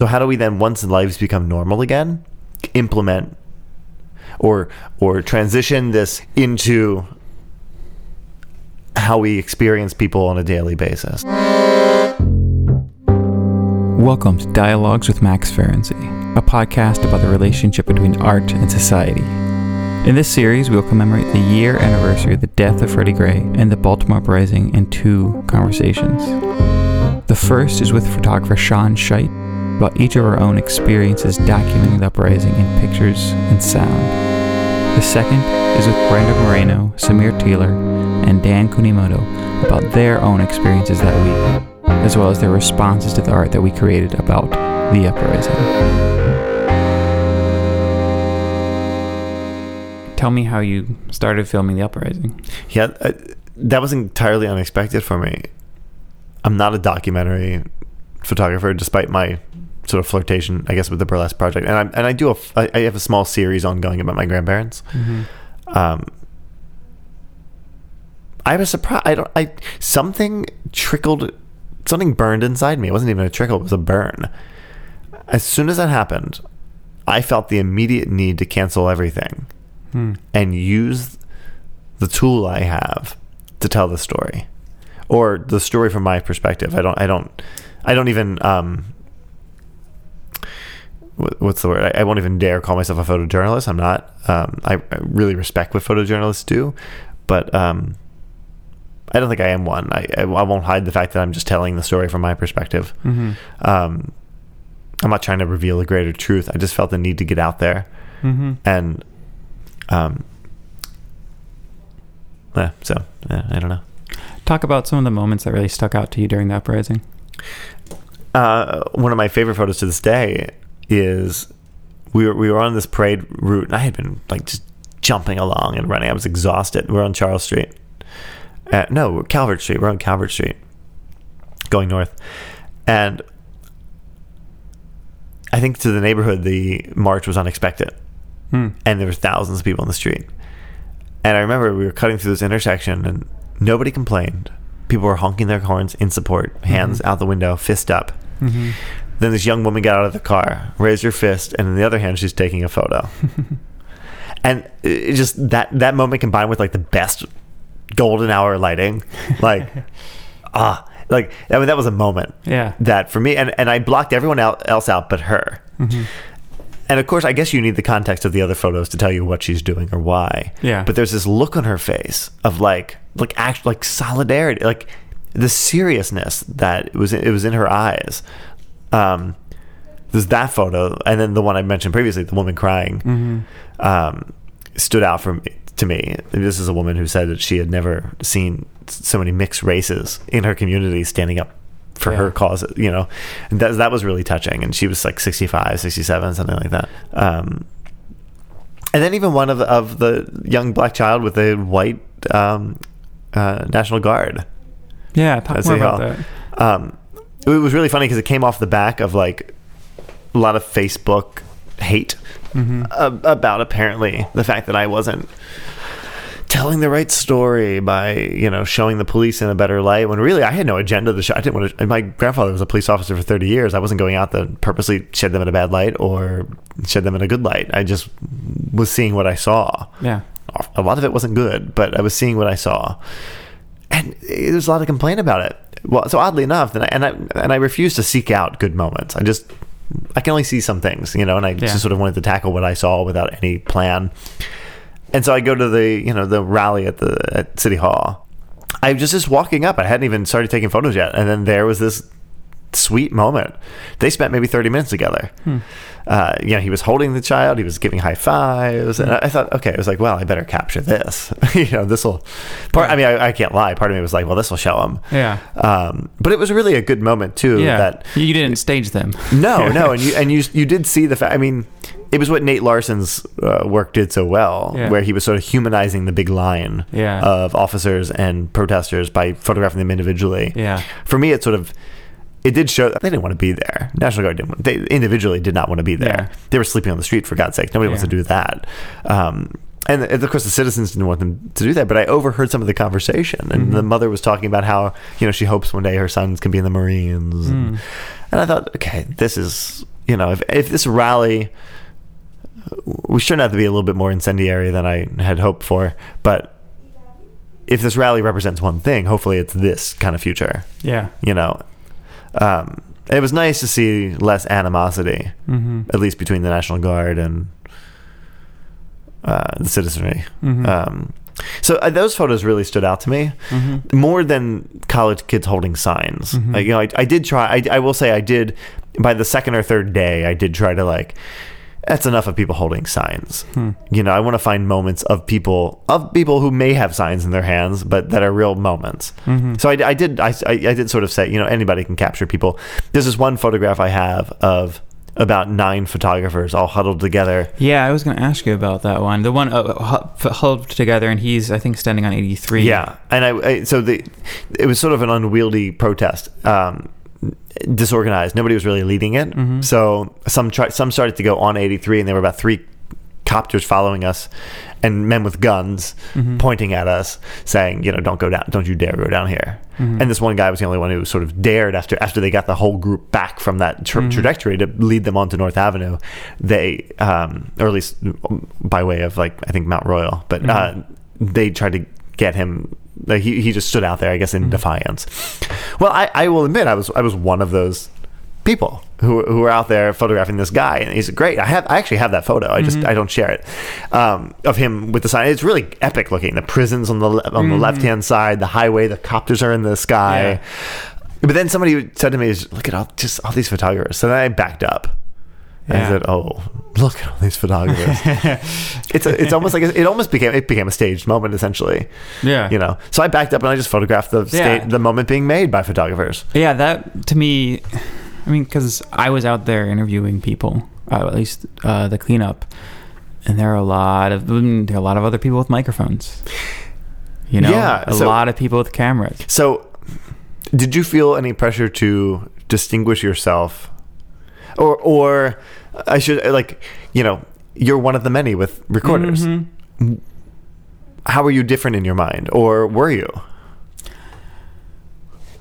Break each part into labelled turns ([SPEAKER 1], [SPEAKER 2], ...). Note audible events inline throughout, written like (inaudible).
[SPEAKER 1] So how do we then, once lives become normal again, implement or or transition this into how we experience people on a daily basis?
[SPEAKER 2] Welcome to Dialogues with Max Ferency, a podcast about the relationship between art and society. In this series, we will commemorate the year anniversary of the death of Freddie Gray and the Baltimore Uprising in two conversations. The first is with photographer Sean Scheidt about each of our own experiences documenting the uprising in pictures and sound. The second is with Brenda Moreno, Samir Taylor, and Dan Kunimoto about their own experiences that week, as well as their responses to the art that we created about the uprising. Tell me how you started filming the uprising.
[SPEAKER 1] Yeah, uh, that was entirely unexpected for me. I'm not a documentary photographer, despite my sort of flirtation, I guess, with the burlesque project. And I and I do a I, I have a small series ongoing about my grandparents. Um, I was surprised. I don't. I something trickled, something burned inside me. It wasn't even a trickle. It was a burn. As soon as that happened, I felt the immediate need to cancel everything
[SPEAKER 2] Hmm.
[SPEAKER 1] and use the tool I have to tell the story, or the story from my perspective. I don't. I don't. I don't even. Um, what's the word? I, I won't even dare call myself a photojournalist. I'm not. Um, I, I really respect what photojournalists do, but um, I don't think I am one. I, I won't hide the fact that I'm just telling the story from my perspective.
[SPEAKER 2] Mm-hmm.
[SPEAKER 1] Um, I'm not trying to reveal a greater truth. I just felt the need to get out there
[SPEAKER 2] Mm-hmm.
[SPEAKER 1] and um yeah, so yeah, I don't know.
[SPEAKER 2] Talk about some of the moments that really stuck out to you during the uprising.
[SPEAKER 1] Uh, one of my favorite photos to this day is we were we were on this parade route and I had been like just jumping along and running. I was exhausted. We're on Charles Street. Uh, no, Calvert Street. We're on Calvert Street, going north, and I think to the neighborhood the march was unexpected.
[SPEAKER 2] Hmm.
[SPEAKER 1] and there were thousands of people in the street. And I remember we were cutting through this intersection, and nobody complained. People were honking their horns in support, hands out the window, fist up.
[SPEAKER 2] Mm-hmm.
[SPEAKER 1] Then this young woman got out of the car, raised her fist, and in the other hand, she's taking a photo. (laughs) and it just that that moment combined with like the best golden hour lighting, (laughs) like ah, like I mean that was a moment
[SPEAKER 2] Yeah.
[SPEAKER 1] that for me, and and I blocked everyone el- else out but her.
[SPEAKER 2] Mm-hmm.
[SPEAKER 1] And of course, I guess you need the context of the other photos to tell you what she's doing or why.
[SPEAKER 2] Yeah.
[SPEAKER 1] But there's this look on her face of like, like act, like solidarity, like the seriousness that it was. It was in her eyes. Um, there's that photo, and then the one I mentioned previously, the woman crying,
[SPEAKER 2] Mm-hmm.
[SPEAKER 1] um, stood out from to me. This is a woman who said that she had never seen so many mixed races in her community standing up for
[SPEAKER 2] Yeah.
[SPEAKER 1] her cause, you know. And that that was really touching and she was like 65, 67, something like that. Um, and then even one of the, of the young black child with a white um, uh, National Guard.
[SPEAKER 2] Yeah. Talk more about that.
[SPEAKER 1] Um, it was really funny because it came off the back of like a lot of Facebook hate
[SPEAKER 2] Mm-hmm.
[SPEAKER 1] ab- about apparently the fact that I wasn't telling the right story by you know showing the police in a better light when really I had no agenda to show. I didn't want to. My grandfather was a police officer for thirty years. I wasn't going out to purposely shed them in a bad light or shed them in a good light. I just was seeing what I saw.
[SPEAKER 2] Yeah.
[SPEAKER 1] A lot of it wasn't good, but I was seeing what I saw, and there's a lot of complaint about it. Well, so oddly enough, and I, and I and I refuse to seek out good moments. I just I can only see some things, you know, and I
[SPEAKER 2] Yeah.
[SPEAKER 1] just sort of wanted to tackle what I saw without any plan. And so I go to the you know the rally at the at City Hall. I was just just walking up. I hadn't even started taking photos yet, and then there was this sweet moment. They spent maybe thirty minutes together. Hmm. Uh, you know, he was holding the child. He was giving high fives, and I, I thought, okay, I was like, well, I better capture this. (laughs) you know, this will. Part. I mean, I, I can't lie. Part of me was like, well, this will show him.
[SPEAKER 2] Yeah.
[SPEAKER 1] Um, but it was really a good moment too.
[SPEAKER 2] Yeah.
[SPEAKER 1] That
[SPEAKER 2] you didn't stage them.
[SPEAKER 1] no, (laughs) no, and you and you you did see the fact. I mean, it was what Nate Larson's uh, work did so well,
[SPEAKER 2] Yeah.
[SPEAKER 1] where he was sort of humanizing the big line
[SPEAKER 2] Yeah.
[SPEAKER 1] of officers and protesters by photographing them individually.
[SPEAKER 2] Yeah.
[SPEAKER 1] For me, it sort of it did show that they didn't want to be there. National Guard didn't. Want, they individually did not want to be there.
[SPEAKER 2] Yeah.
[SPEAKER 1] They were sleeping on the street for God's sake. Nobody wants to do that. Um, and of course the citizens didn't want them to do that but i overheard some of the conversation and the mother was talking about how you know she hopes one day her sons can be in the marines and, and i thought okay this is you know if, if this rally we shouldn't have to be a little bit more incendiary than i had hoped for but if this rally represents one thing hopefully it's this kind of future
[SPEAKER 2] Yeah.
[SPEAKER 1] you know um, it was nice to see less animosity
[SPEAKER 2] Mm-hmm.
[SPEAKER 1] at least between the national guard and uh, the citizenry
[SPEAKER 2] Mhm.
[SPEAKER 1] um, so uh, those photos really stood out to me
[SPEAKER 2] Mm-hmm.
[SPEAKER 1] more than college kids holding signs.
[SPEAKER 2] Mhm.
[SPEAKER 1] Like, you know, I, I did try. I, I will say, I did by the second or third day, I did try to like. That's enough of people holding signs.
[SPEAKER 2] Hmm.
[SPEAKER 1] You know, I want to find moments of people of people who may have signs in their hands, but that are real moments.
[SPEAKER 2] Mm-hmm.
[SPEAKER 1] So I, I did. I, I I did sort of say, you know, anybody can capture people. This is one photograph I have of about nine photographers all huddled together.
[SPEAKER 2] Yeah, I was going to ask you about that one. The one uh, huddled together, and he's, I think, standing on 83.
[SPEAKER 1] Yeah, and I, I so the it was sort of an unwieldy protest, um, disorganized. Nobody was really leading it.
[SPEAKER 2] Mhm.
[SPEAKER 1] So some tried, some started to go on 83, and there were about three copters following us, and men with guns
[SPEAKER 2] Mhm.
[SPEAKER 1] pointing at us, saying, you know, don't go down, don't you dare go down here.
[SPEAKER 2] Mhm.
[SPEAKER 1] And this one guy was the only one who sort of dared after after they got the whole group back from that tra-
[SPEAKER 2] Mhm.
[SPEAKER 1] trajectory to lead them onto North Avenue. They, um, or at least by way of like I think Mount Royal, but
[SPEAKER 2] Mhm.
[SPEAKER 1] uh, they tried to get him. Like he, he just stood out there, I guess, in
[SPEAKER 2] Mhm.
[SPEAKER 1] defiance. Well, I, I will admit, I was I was one of those people who who were out there photographing this guy, and he's great. I have I actually have that photo. I just
[SPEAKER 2] Mhm.
[SPEAKER 1] I don't share it um, of him with the sign. It's really epic looking. The prisons on the le- on the
[SPEAKER 2] Mhm.
[SPEAKER 1] left hand side, the highway, the copters are in the sky.
[SPEAKER 2] Yeah.
[SPEAKER 1] But then somebody said to me, "Look at all just all these photographers." So then I backed up. And I said, "Oh, look at all these photographers." (laughs) it's a, it's almost like a, it almost became it became a staged moment essentially.
[SPEAKER 2] yeah.
[SPEAKER 1] You know, so I backed up and I just photographed the
[SPEAKER 2] Yeah.
[SPEAKER 1] the moment being made by photographers.
[SPEAKER 2] Yeah, that to me, I mean, because I was out there interviewing people, uh, at least uh, the cleanup, and there are a lot of mm, a lot of other people with microphones. You know,
[SPEAKER 1] Yeah,
[SPEAKER 2] a
[SPEAKER 1] so-
[SPEAKER 2] lot of people with cameras.
[SPEAKER 1] So, did you feel any pressure to distinguish yourself, or or I should like you know you're one of the many with recorders.
[SPEAKER 2] Mhm.
[SPEAKER 1] How were you different in your mind, or were you?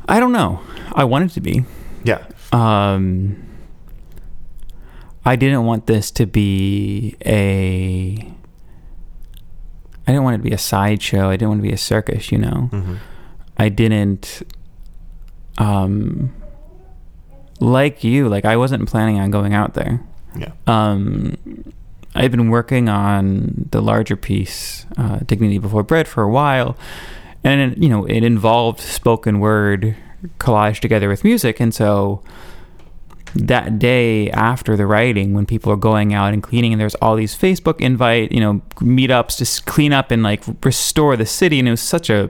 [SPEAKER 2] I don't know. I wanted to be.
[SPEAKER 1] Yeah,
[SPEAKER 2] Um, I didn't want this to be a. I didn't want it to be a sideshow. I didn't want to be a circus. You know.
[SPEAKER 1] hmm
[SPEAKER 2] I didn't um like you like I wasn't planning on going out there.
[SPEAKER 1] Yeah,
[SPEAKER 2] Um I've been working on the larger piece uh, Dignity Before Bread for a while and it, you know it involved spoken word collage together with music and so that day after the writing when people are going out and cleaning and there's all these facebook invite you know meetups to clean up and like restore the city and it was such a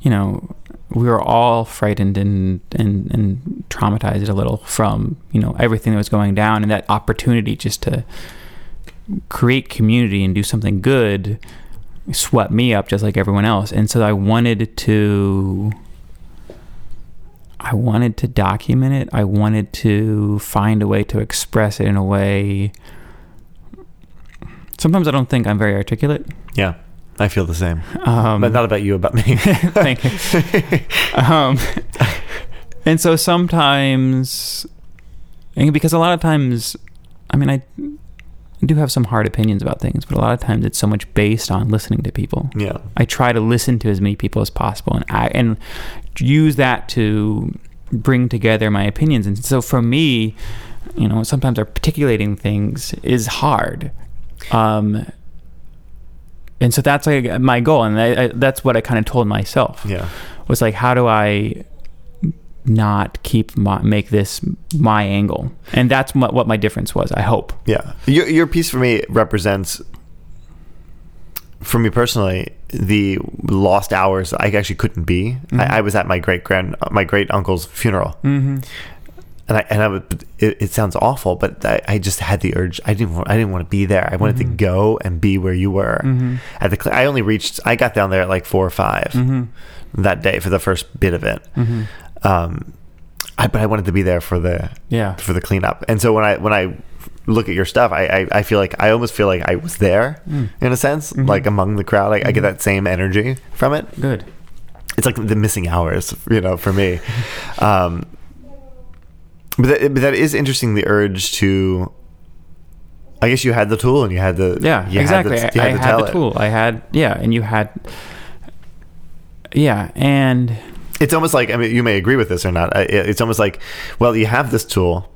[SPEAKER 2] you know we were all frightened and, and and traumatized a little from you know everything that was going down and that opportunity just to create community and do something good swept me up just like everyone else. And so i wanted to i wanted to document it. I wanted to find a way to express it in a way sometimes i don't think i'm very articulate.
[SPEAKER 1] Yeah. I feel the same,
[SPEAKER 2] um,
[SPEAKER 1] but not about you, about me. (laughs)
[SPEAKER 2] Thank you. Um, and so sometimes, and because a lot of times, I mean, I do have some hard opinions about things, but a lot of times it's so much based on listening to people.
[SPEAKER 1] yeah,
[SPEAKER 2] I try to listen to as many people as possible and I, and use that to bring together my opinions. And so for me, you know, sometimes articulating things is hard. Um, and so that's like my goal, and I, I, that's what I kind of told myself
[SPEAKER 1] yeah,
[SPEAKER 2] was like, how do I not keep my, make this my angle? And that's what, what my difference was. I hope.
[SPEAKER 1] yeah. Your your piece for me represents, for me personally, the lost hours I actually couldn't be.
[SPEAKER 2] Mhm.
[SPEAKER 1] I, I was at my great grand my great uncle's funeral,
[SPEAKER 2] Mm-hmm.
[SPEAKER 1] And I and I would, it, it sounds awful, but I, I just had the urge. I didn't want, I didn't want to be there. I wanted
[SPEAKER 2] Mhm.
[SPEAKER 1] to go and be where you were.
[SPEAKER 2] Mm-hmm.
[SPEAKER 1] At the I only reached. I got down there at like four or 5
[SPEAKER 2] Mm-hmm.
[SPEAKER 1] that day for the first bit of it.
[SPEAKER 2] Mm-hmm.
[SPEAKER 1] Um, I, but I wanted to be there for the
[SPEAKER 2] Yeah.
[SPEAKER 1] for the cleanup. And so when I when I look at your stuff, I, I, I feel like I almost feel like I was there
[SPEAKER 2] Mm.
[SPEAKER 1] in a sense,
[SPEAKER 2] Mhm.
[SPEAKER 1] like among the crowd. I, I get that same energy from it.
[SPEAKER 2] Good.
[SPEAKER 1] It's like the missing hours, you know, for me. (laughs) Um, but that, but that is interesting. The urge to, I guess you had the tool and you had the
[SPEAKER 2] Yeah,
[SPEAKER 1] you
[SPEAKER 2] exactly.
[SPEAKER 1] Had the, you
[SPEAKER 2] I, I had the
[SPEAKER 1] it.
[SPEAKER 2] tool. I had yeah, and you had yeah, and
[SPEAKER 1] It's almost like I mean, you may agree with this or not. It's almost like, well, you have this tool.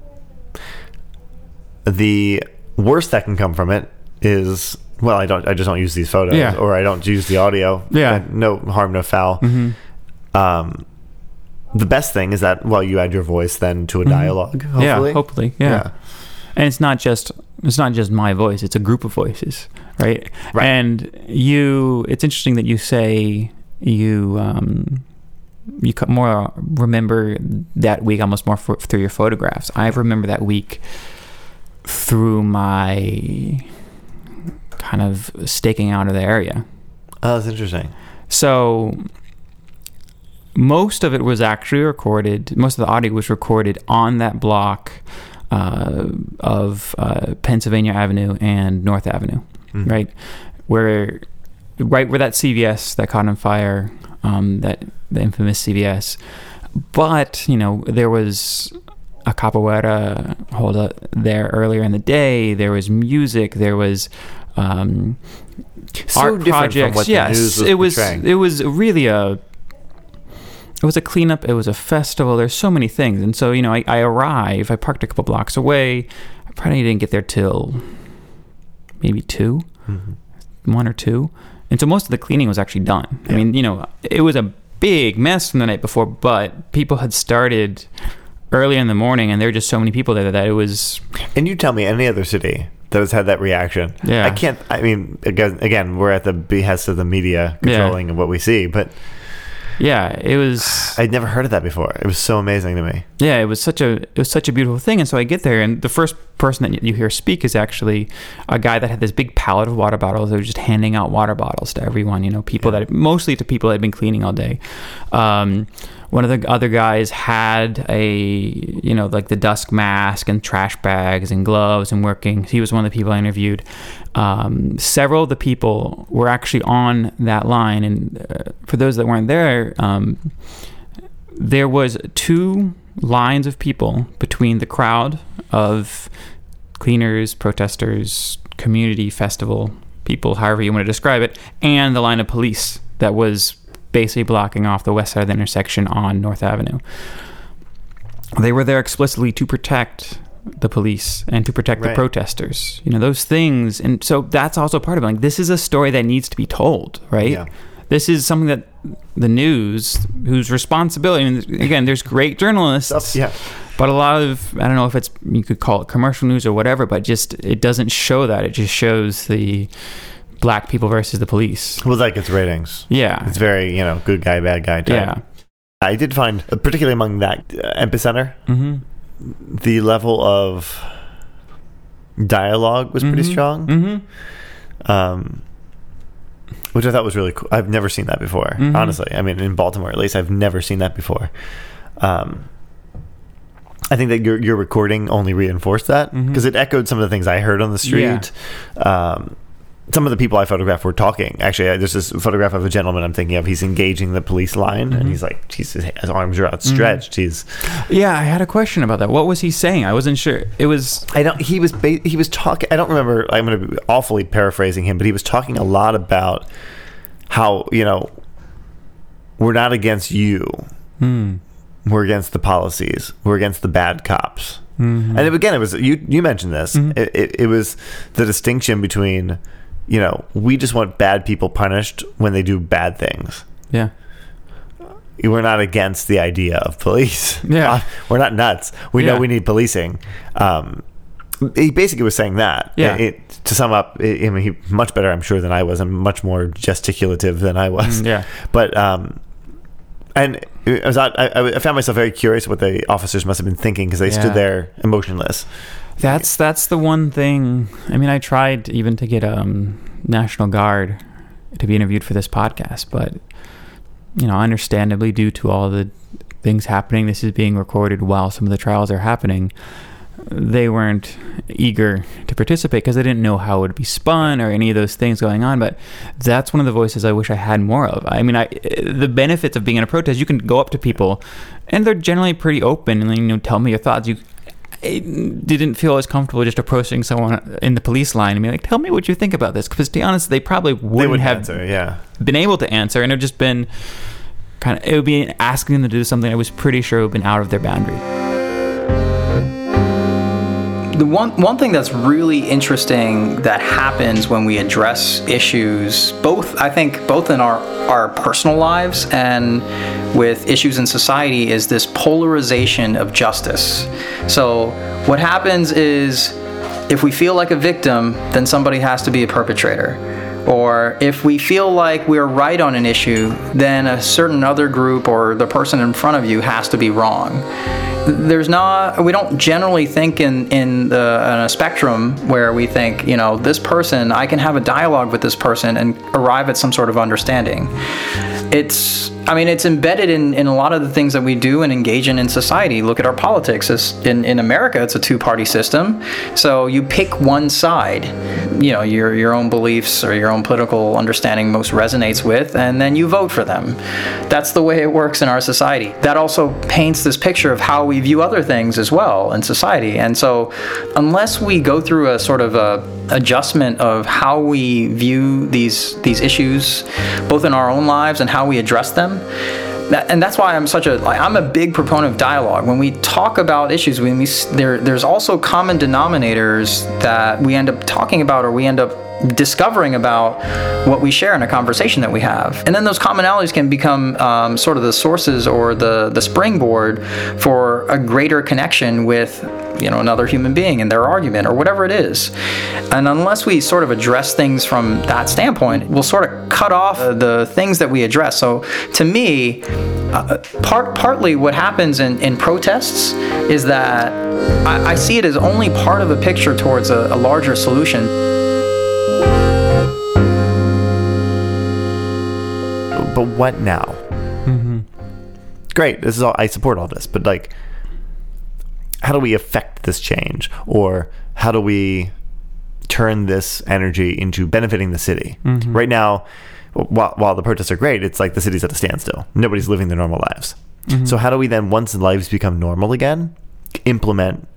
[SPEAKER 1] The worst that can come from it is, well, I don't, I just don't use these photos,
[SPEAKER 2] Yeah.
[SPEAKER 1] or I don't use the audio.
[SPEAKER 2] Yeah.
[SPEAKER 1] No harm, no foul.
[SPEAKER 2] mhm.
[SPEAKER 1] Um, the best thing is that, well, you add your voice then to a dialogue. Hopefully.
[SPEAKER 2] Mm-hmm. yeah, hopefully, yeah. and it's not just it's not just my voice it's a group of voices right,
[SPEAKER 1] Right.
[SPEAKER 2] and you it's interesting that you say you um you more remember that week almost more for, through your photographs i remember that week through my kind of staking out of the area
[SPEAKER 1] Oh, that's interesting.
[SPEAKER 2] so most of it was actually recorded. Most of the audio was recorded on that block uh, of uh, Pennsylvania Avenue and North Avenue,
[SPEAKER 1] Mhm.
[SPEAKER 2] right where right where that CVS that caught on fire, um, that the infamous CVS. But you know there was a capoeira hold up there earlier in the day. There was music. There was. Um,
[SPEAKER 1] So
[SPEAKER 2] art projects.
[SPEAKER 1] from what the
[SPEAKER 2] yes,
[SPEAKER 1] news was
[SPEAKER 2] it was.
[SPEAKER 1] portraying.
[SPEAKER 2] It was really a. It was a cleanup. It was a festival. There's so many things, and so you know, I, I arrive. I parked a couple blocks away. I probably didn't get there till maybe two,
[SPEAKER 1] Mhm.
[SPEAKER 2] one or two, and so most of the cleaning was actually done. I mean, you know, it was a big mess from the night before, but people had started early in the morning, and there were just so many people there that it was.
[SPEAKER 1] And you tell me any other city that has had that reaction.
[SPEAKER 2] Yeah.
[SPEAKER 1] I can't. I mean, again, again, we're at the behest of the media
[SPEAKER 2] Yeah.
[SPEAKER 1] controlling what we see, but
[SPEAKER 2] Yeah, it was.
[SPEAKER 1] I'd never heard of that before. It was so amazing to me.
[SPEAKER 2] yeah it was such a it was such a beautiful thing and so i get there and the first person that you hear speak is actually a guy that had this big pallet of water bottles they were just handing out water bottles to everyone you know people
[SPEAKER 1] Yeah.
[SPEAKER 2] that mostly to people that had been cleaning all day um, one of the other guys had a you know like the dusk mask and trash bags and gloves and working. He was one of the people i interviewed. Um, several of the people were actually on that line. And uh, for those that weren't there um, there was two lines of people between the crowd of cleaners, protesters, community festival people, however you want to describe it, and the line of police that was basically blocking off the west side of the intersection on North Avenue. They were there explicitly to protect the police and to protect the protesters. You know, those things. And so that's also part of it. Like, this is a story that needs to be told, right?
[SPEAKER 1] Yeah.
[SPEAKER 2] This is something that the news, whose responsibility, I mean, again, there's great journalists,
[SPEAKER 1] yeah.
[SPEAKER 2] but a lot of, I don't know if it's, you could call it commercial news or whatever, but just, it doesn't show that. It just shows the black people versus the police.
[SPEAKER 1] Well, that gets ratings.
[SPEAKER 2] Yeah.
[SPEAKER 1] It's very, you know, good guy, bad guy type.
[SPEAKER 2] Yeah.
[SPEAKER 1] I did find, uh, particularly among that uh, epicenter,
[SPEAKER 2] hmm
[SPEAKER 1] the level of dialogue was pretty
[SPEAKER 2] Mhm.
[SPEAKER 1] strong,
[SPEAKER 2] hmm
[SPEAKER 1] um, which I thought was really cool. I've never seen that before,
[SPEAKER 2] Mhm.
[SPEAKER 1] honestly. I mean, in Baltimore, at least, I've never seen that before. Um, I think that your your recording only reinforced that because it echoed some of the things I heard on the street. Um, some of the people I photographed were talking. Actually, there's this photograph of a gentleman I'm thinking of. He's engaging the police line,
[SPEAKER 2] Mhm.
[SPEAKER 1] and he's like, he's, his arms are outstretched. He's
[SPEAKER 2] Yeah, I had a question about that. What was he saying? I wasn't sure. It was,
[SPEAKER 1] I don't. He was ba- he was talking. I don't remember. I'm going to be awfully paraphrasing him, but he was talking a lot about how you know we're not against you.
[SPEAKER 2] hmm.
[SPEAKER 1] We're against the policies. We're against the bad cops.
[SPEAKER 2] Mhm.
[SPEAKER 1] And again, it was you. You mentioned this.
[SPEAKER 2] Mhm.
[SPEAKER 1] It, it, it was the distinction between you know we just want bad people punished when they do bad things.
[SPEAKER 2] yeah.
[SPEAKER 1] We're not against the idea of police. (laughs)
[SPEAKER 2] Yeah.
[SPEAKER 1] Uh, we're not nuts. We know we need policing. Um, he basically was saying that.
[SPEAKER 2] Yeah.
[SPEAKER 1] It, to sum up, I I mean, he much better, I'm sure, than I was, and much more gesticulative than I was.
[SPEAKER 2] Mm, yeah.
[SPEAKER 1] But um, and I was not, I, I found myself very curious what the officers must have been thinking because they
[SPEAKER 2] Yeah.
[SPEAKER 1] stood there emotionless.
[SPEAKER 2] That's that's the one thing. I mean, I tried even to get um National Guard to be interviewed for this podcast, but you know, understandably due to all the things happening, this is being recorded while some of the trials are happening. they weren't eager to participate because they didn't know how it would be spun or any of those things going on. But that's one of the voices I wish I had more of. I mean, I, the benefits of being in a protest, you can go up to people, and they're generally pretty open and you know tell me your thoughts. You I didn't feel as comfortable just approaching someone in the police line and be like, "Tell me what you think about this." Because to be honest, they probably wouldn't
[SPEAKER 1] They would
[SPEAKER 2] have
[SPEAKER 1] answer, yeah.
[SPEAKER 2] been able to answer, and it would just been kind of it would be asking them to do something I was pretty sure would have been out of their boundary.
[SPEAKER 3] The one one thing that's really interesting that happens when we address issues, both I think both in our our personal lives and with issues in society, is this polarization of justice. So what happens is if we feel like a victim, then somebody has to be a perpetrator. Or if we feel like we're right on an issue, then a certain other group or the person in front of you has to be wrong. There's not we don't generally think in in, the, in a spectrum where we think you know this person i can have a dialogue with this person and arrive at some sort of understanding it's i mean it's embedded in, in a lot of the things that we do and engage in in society. Look at our politics. It's, in, in america it's a two-party system. So you pick one side you know your your own beliefs or your own political understanding most resonates with and then you vote for them. That's the way it works in our society. That also paints this picture of how we view other things as well in society. And so unless we go through a sort of a adjustment of how we view these these issues both in our own lives and how we address them and that's why I'm such a I'm a big proponent of dialogue. When we talk about issues, when we there there's also common denominators that we end up talking about or we end up discovering about what we share in a conversation that we have. And then those commonalities can become um, sort of the sources or the, the springboard for a greater connection with you know another human being and their argument or whatever it is. And unless we sort of address things from that standpoint, we'll sort of cut off the things that we address. So to me, uh, part partly what happens in, in protests is that I, I see it as only part of a picture towards a, a larger solution.
[SPEAKER 1] But what now?
[SPEAKER 2] Mm-hmm.
[SPEAKER 1] Great. This is all. I support all this, but like, how do we affect this change, or how do we turn this energy into benefiting the city?
[SPEAKER 2] Mm-hmm.
[SPEAKER 1] Right now, while while the protests are great, it's like the city's at a standstill. Nobody's living their normal lives.
[SPEAKER 2] Mm-hmm.
[SPEAKER 1] So how do we then, once lives become normal again, implement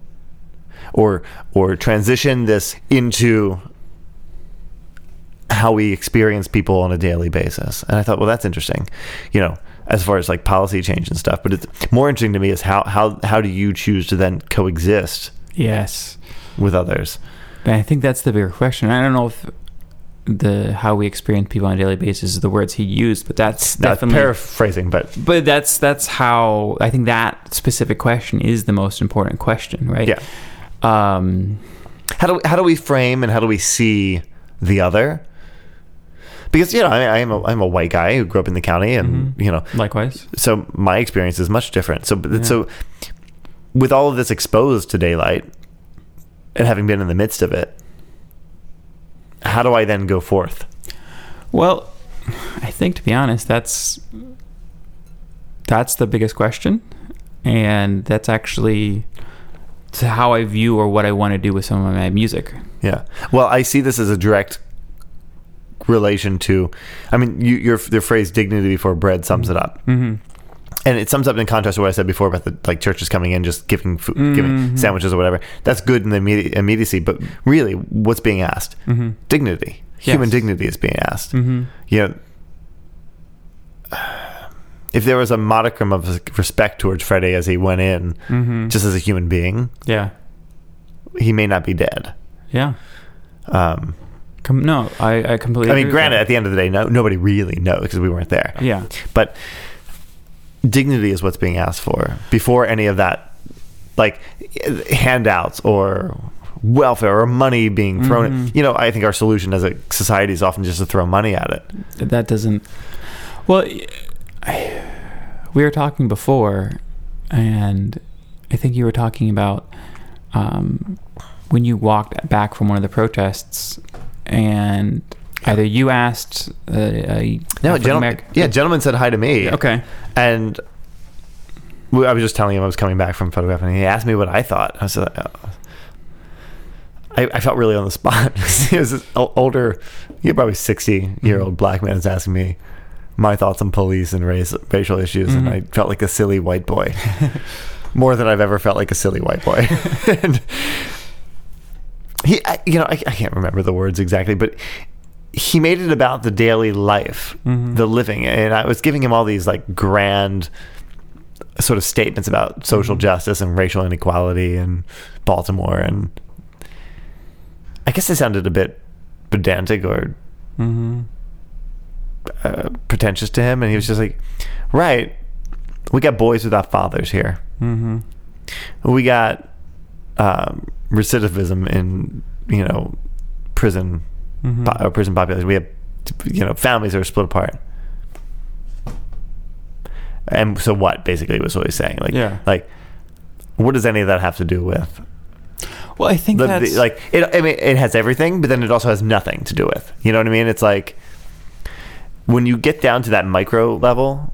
[SPEAKER 1] or or transition this into how we experience people on a daily basis. And I thought, well, that's interesting, you know, as far as like policy change and stuff. But it's more interesting to me is how how how do you choose to then coexist
[SPEAKER 2] Yes.
[SPEAKER 1] with others?
[SPEAKER 2] And I think that's the bigger question. I don't know if the how we experience people on a daily basis is the words he used, but that's
[SPEAKER 1] Now,
[SPEAKER 2] definitely
[SPEAKER 1] paraphrasing, but
[SPEAKER 2] but that's that's how I think that specific question is the most important question, right?
[SPEAKER 1] yeah,
[SPEAKER 2] Um,
[SPEAKER 1] how do how do we frame and how do we see the other? Because you know, I, I am a I'm a white guy who grew up in the county, and mm-hmm. you know,
[SPEAKER 2] likewise.
[SPEAKER 1] so my experience is much different. So, but so with all of this exposed to daylight and having been in the midst of it, how do I then go forth?
[SPEAKER 2] Well, I think to be honest, that's that's the biggest question, and that's actually to how I view or what I want to do with some of my music.
[SPEAKER 1] Yeah. Well, I see this as a direct relation to, I mean, you, your the phrase "dignity before bread" sums it up,
[SPEAKER 2] Mm-hmm.
[SPEAKER 1] and it sums up in contrast to what I said before about the like churches coming in just giving food, giving
[SPEAKER 2] Mhm.
[SPEAKER 1] sandwiches or whatever. That's good in the immedi- immediacy, but really, what's being asked?
[SPEAKER 2] Mm-hmm.
[SPEAKER 1] Dignity, human dignity is being asked.
[SPEAKER 2] Mm-hmm.
[SPEAKER 1] you know, (sighs) if there was a modicum of respect towards Freddie as he went in,
[SPEAKER 2] Mm-hmm.
[SPEAKER 1] just as a human being,
[SPEAKER 2] yeah,
[SPEAKER 1] he may not be dead.
[SPEAKER 2] yeah.
[SPEAKER 1] Um,
[SPEAKER 2] Com- no, I, I completely.
[SPEAKER 1] I mean, granted, at the end of the day, no, nobody really knows because we weren't there.
[SPEAKER 2] Yeah.
[SPEAKER 1] But dignity is what's being asked for before any of that, like handouts or welfare or money being thrown.
[SPEAKER 2] Mhm.
[SPEAKER 1] You know, I think our solution as a society is often just to throw money at it.
[SPEAKER 2] that doesn't well we were talking before and i think you were talking about um, when you walked back from one of the protests and either you asked uh, a
[SPEAKER 1] No, gentleman.
[SPEAKER 2] American-
[SPEAKER 1] Yeah, gentleman said hi to me.
[SPEAKER 2] okay
[SPEAKER 1] And we- I was just telling him I was coming back from photographing. And he asked me what I thought. I said, uh, I, I felt really on the spot. (laughs) he was this older, you're probably 60 year old black man is asking me my thoughts on police and race, racial issues, and I felt like a silly white boy. (laughs) More than I've ever felt like a silly white boy. (laughs) and he, I, you know, I, I can't remember the words exactly, but he made it about the daily life, the living, and I was giving him all these like grand sort of statements about social justice and racial inequality in Baltimore, and I guess they sounded a bit pedantic or uh, pretentious to him, and he was just like, "Right, we got boys without fathers here.
[SPEAKER 2] Mm-hmm.
[SPEAKER 1] We got um, recidivism in you know prison
[SPEAKER 2] Mm-hmm.
[SPEAKER 1] po- uh, prison population. We have you know families that are split apart." And so what? Basically, was what he's saying. Like,
[SPEAKER 2] Yeah.
[SPEAKER 1] like, what does any of that have to do with
[SPEAKER 2] Well, I think
[SPEAKER 1] the,
[SPEAKER 2] that's
[SPEAKER 1] the- like it, I mean, it has everything, but then it also has nothing to do with. You know what I mean? It's like when you get down to that micro level,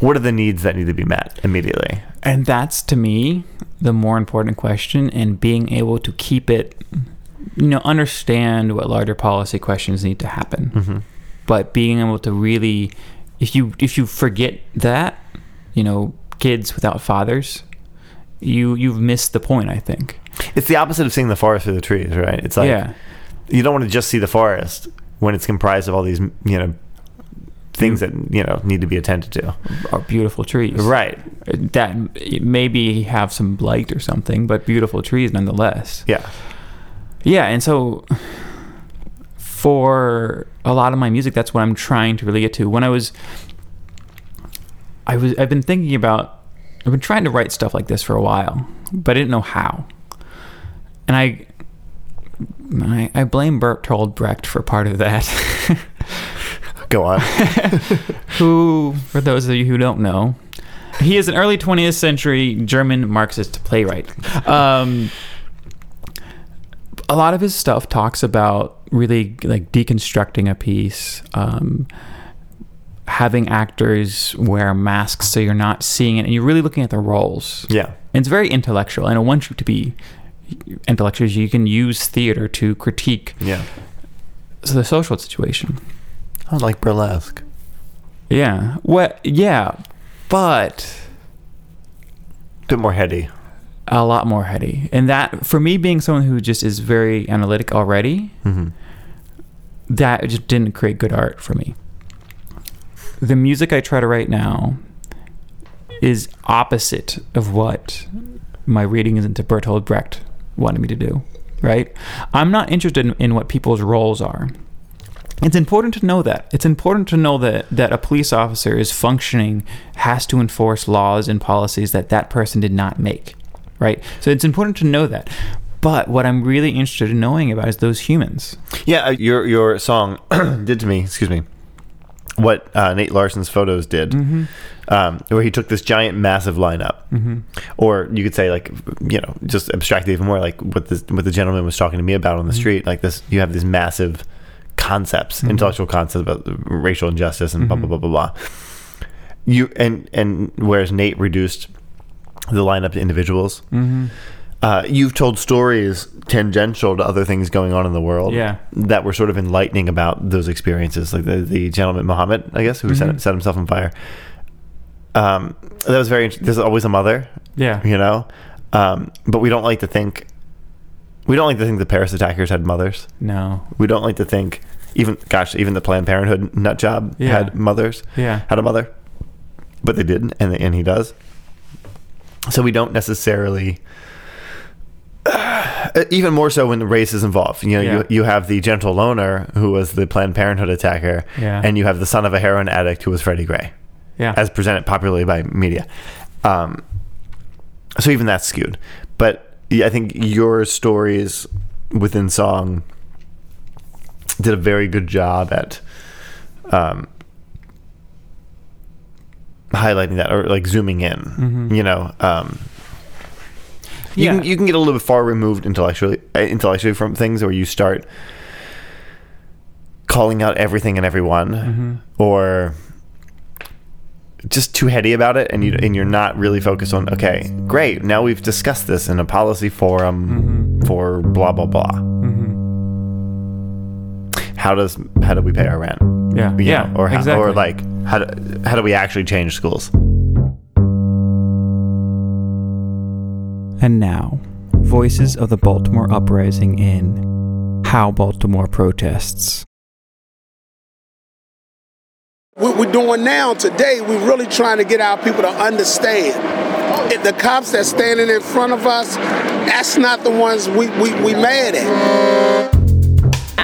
[SPEAKER 1] what are the needs that need to be met immediately?
[SPEAKER 2] And that's to me the more important question, and being able to keep it, you know, understand what larger policy questions need to happen.
[SPEAKER 1] Mm-hmm.
[SPEAKER 2] But being able to really, if you if you forget that, you know, kids without fathers, you you've missed the point. I think.
[SPEAKER 1] It's the opposite of seeing the forest through the trees, right? It's like
[SPEAKER 2] yeah.
[SPEAKER 1] you don't want to just see the forest when it's comprised of all these, you know, things that you know need to be attended to.
[SPEAKER 2] Are beautiful trees.
[SPEAKER 1] Right?
[SPEAKER 2] That maybe have some blight or something, but beautiful trees nonetheless.
[SPEAKER 1] Yeah.
[SPEAKER 2] Yeah, and so for a lot of my music, that's what I'm trying to really get to. When I was, I was, I've been thinking about, I've been trying to write stuff like this for a while, but I didn't know how. And I, I, I blame Bertolt Brecht for part of that. (laughs)
[SPEAKER 1] Go on. (laughs)
[SPEAKER 2] who, for those of you who don't know, he is an early 20th century German Marxist playwright. Um, a lot of his stuff talks about really like deconstructing a piece, um, having actors wear masks so you're not seeing it, and you're really looking at the roles.
[SPEAKER 1] yeah.
[SPEAKER 2] And it's very intellectual, and I want you to be intellectual. You can use theater to critique
[SPEAKER 1] Yeah.
[SPEAKER 2] the social situation.
[SPEAKER 1] I like burlesque.
[SPEAKER 2] Yeah. What? Yeah, but
[SPEAKER 1] A bit more heady.
[SPEAKER 2] a lot more heady. And that, for me, being someone who just is very analytic already,
[SPEAKER 1] hmm
[SPEAKER 2] that just didn't create good art for me. The music I try to write now is opposite of what my readings into Bertolt Brecht wanted me to do. Right? I'm not interested in, in what people's roles are. It's important to know that. It's important to know that that a police officer is functioning, has to enforce laws and policies that that person did not make, right? So it's important to know that. But what I'm really interested in knowing about is those humans.
[SPEAKER 1] Yeah, uh, your your song (clears throat) did to me. Excuse me. What uh, Nate Larson's photos did, um, where he took this giant, massive lineup, or you could say, like, you know, just abstract even more, like what the what the gentleman was talking to me about on the street. Like this, you have these massive concepts, intellectual concepts about racial injustice and blah blah blah blah blah. You and and whereas Nate reduced the lineup to individuals. Uh, you've told stories tangential to other things going on in the world
[SPEAKER 2] Yeah.
[SPEAKER 1] that were sort of enlightening about those experiences, like the, the gentleman Muhammad, I guess, who set, set himself on fire. Um, that was very. There's always a mother,
[SPEAKER 2] Yeah.
[SPEAKER 1] you know, um, but we don't like to think. We don't like to think the Paris attackers had mothers.
[SPEAKER 2] No.
[SPEAKER 1] We don't like to think even gosh, even the Planned Parenthood nut job
[SPEAKER 2] Yeah.
[SPEAKER 1] had mothers,
[SPEAKER 2] Yeah.
[SPEAKER 1] had a mother, but they didn't, and and he does. So we don't necessarily. Uh, even more so when the race is involved. You know,
[SPEAKER 2] Yeah.
[SPEAKER 1] you, you have the gentle loner who was the Planned Parenthood attacker,
[SPEAKER 2] Yeah.
[SPEAKER 1] and you have the son of a heroin addict who was Freddie Gray,
[SPEAKER 2] Yeah.
[SPEAKER 1] as presented popularly by media. Um, so even that's skewed. But yeah, I think your stories within song did a very good job at um, highlighting that or like zooming in. You know, um, you
[SPEAKER 2] Yeah.
[SPEAKER 1] can you can get a little bit far removed intellectually uh, intellectually from things, where you start calling out everything and everyone, or just too heady about it, and you and you're not really focused on okay, great. Now we've discussed this in a policy forum. for blah blah blah. How does how do we pay our rent?
[SPEAKER 2] Yeah.
[SPEAKER 1] You
[SPEAKER 2] Yeah.
[SPEAKER 1] know, or how,
[SPEAKER 2] exactly.
[SPEAKER 1] or like how do, how do we actually change schools?
[SPEAKER 2] And now, voices of the Baltimore uprising in How Baltimore Protests.
[SPEAKER 4] What we're doing now today, we're really trying to get our people to understand. If the cops that's standing in front of us, that's not the ones we, we, we mad at.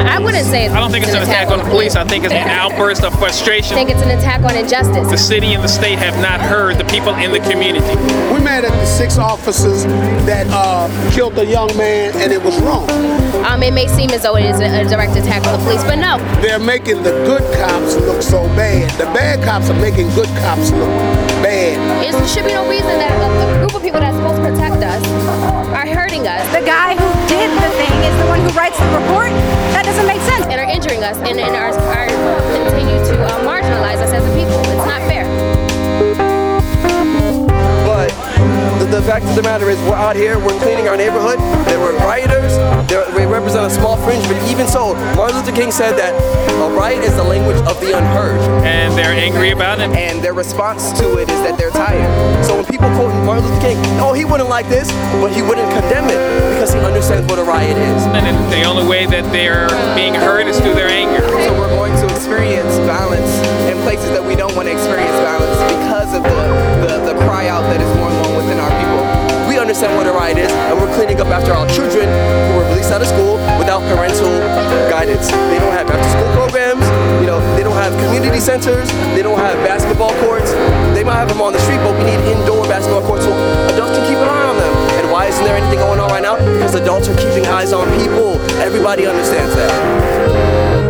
[SPEAKER 5] I wouldn't say it's
[SPEAKER 6] I don't think it's an attack on the police. I think it's an outburst of frustration.
[SPEAKER 5] I think it's an attack on injustice.
[SPEAKER 6] The city and the state have not heard the people in the community.
[SPEAKER 4] We're mad at the six officers that uh, killed the young man and it was wrong.
[SPEAKER 5] Um, it may seem as though it is a, a direct attack on the police, but no.
[SPEAKER 4] They're making the good cops look so bad. The bad cops are making good cops look bad.
[SPEAKER 5] It should be no reason that a, a group of people that's supposed to protect us are hurting us
[SPEAKER 7] the guy who did the thing is the one who writes the report. That doesn't make sense.
[SPEAKER 5] and are injuring us and, and are, are continue to uh, marginalize us as a people. It's not fair.
[SPEAKER 8] But the, the fact of the matter is, we're out here, we're cleaning our neighborhood. There were Luther King said that a riot is the language of the unheard.
[SPEAKER 6] And they're angry about it.
[SPEAKER 8] And their response to it is that they're tired. So when people quote Martin Luther King, oh, he wouldn't like this, but he wouldn't condemn it because he understands what a riot is.
[SPEAKER 6] And the only way that they're being heard is through their anger.
[SPEAKER 8] So we're going to experience violence in places that we don't want to experience violence because of the, the, the cry out that is understand what a riot is, and we're cleaning up after our children who were released out of school without parental guidance. They don't have after school programs, you know, they don't have community centers, they don't have basketball courts. They might have them on the street, but we need indoor basketball courts so adults can keep an eye on them. And why isn't there anything going on right now? Because adults are keeping eyes on people. Everybody understands that.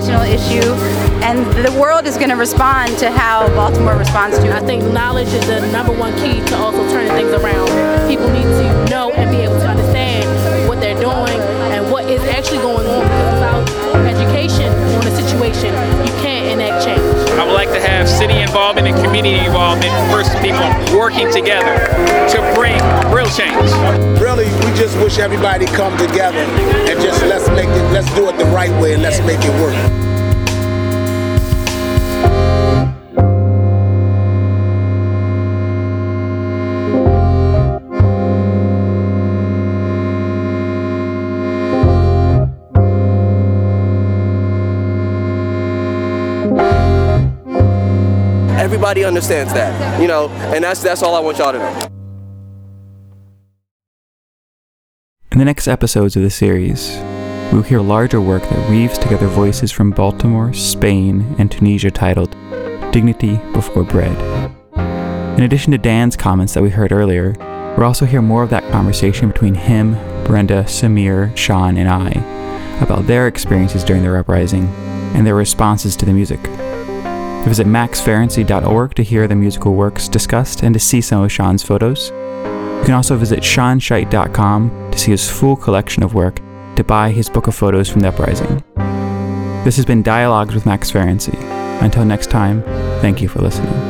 [SPEAKER 7] Transnational issue. And the world is going to respond to how Baltimore responds to it.
[SPEAKER 9] I think knowledge is the number one key to also turning things around. People need to know and be able to understand what they're doing and what is actually going on. Because without education on the situation,
[SPEAKER 6] would like to have city involvement and community involvement first people working together to bring real change.
[SPEAKER 4] Really, we just wish everybody come together and just let's make it, let's do it the right way and let's make it work.
[SPEAKER 8] Everybody understands that, you know, and that's that's all I want y'all to know.
[SPEAKER 2] In the next episodes of the series, we'll hear larger work that weaves together voices from Baltimore, Spain, and Tunisia titled Dignity Before Bread. In addition to Dan's comments that we heard earlier, we'll also hear more of that conversation between him, Brenda, Samir, Sean, and I about their experiences during their uprising and their responses to the music. Visit maxferency.org to hear the musical works discussed and to see some of Sean's photos. You can also visit seanscheidt.com to see his full collection of work, to buy his book of photos from the uprising. This has been Dialogues with Max Ferency. Until next time, thank you for listening.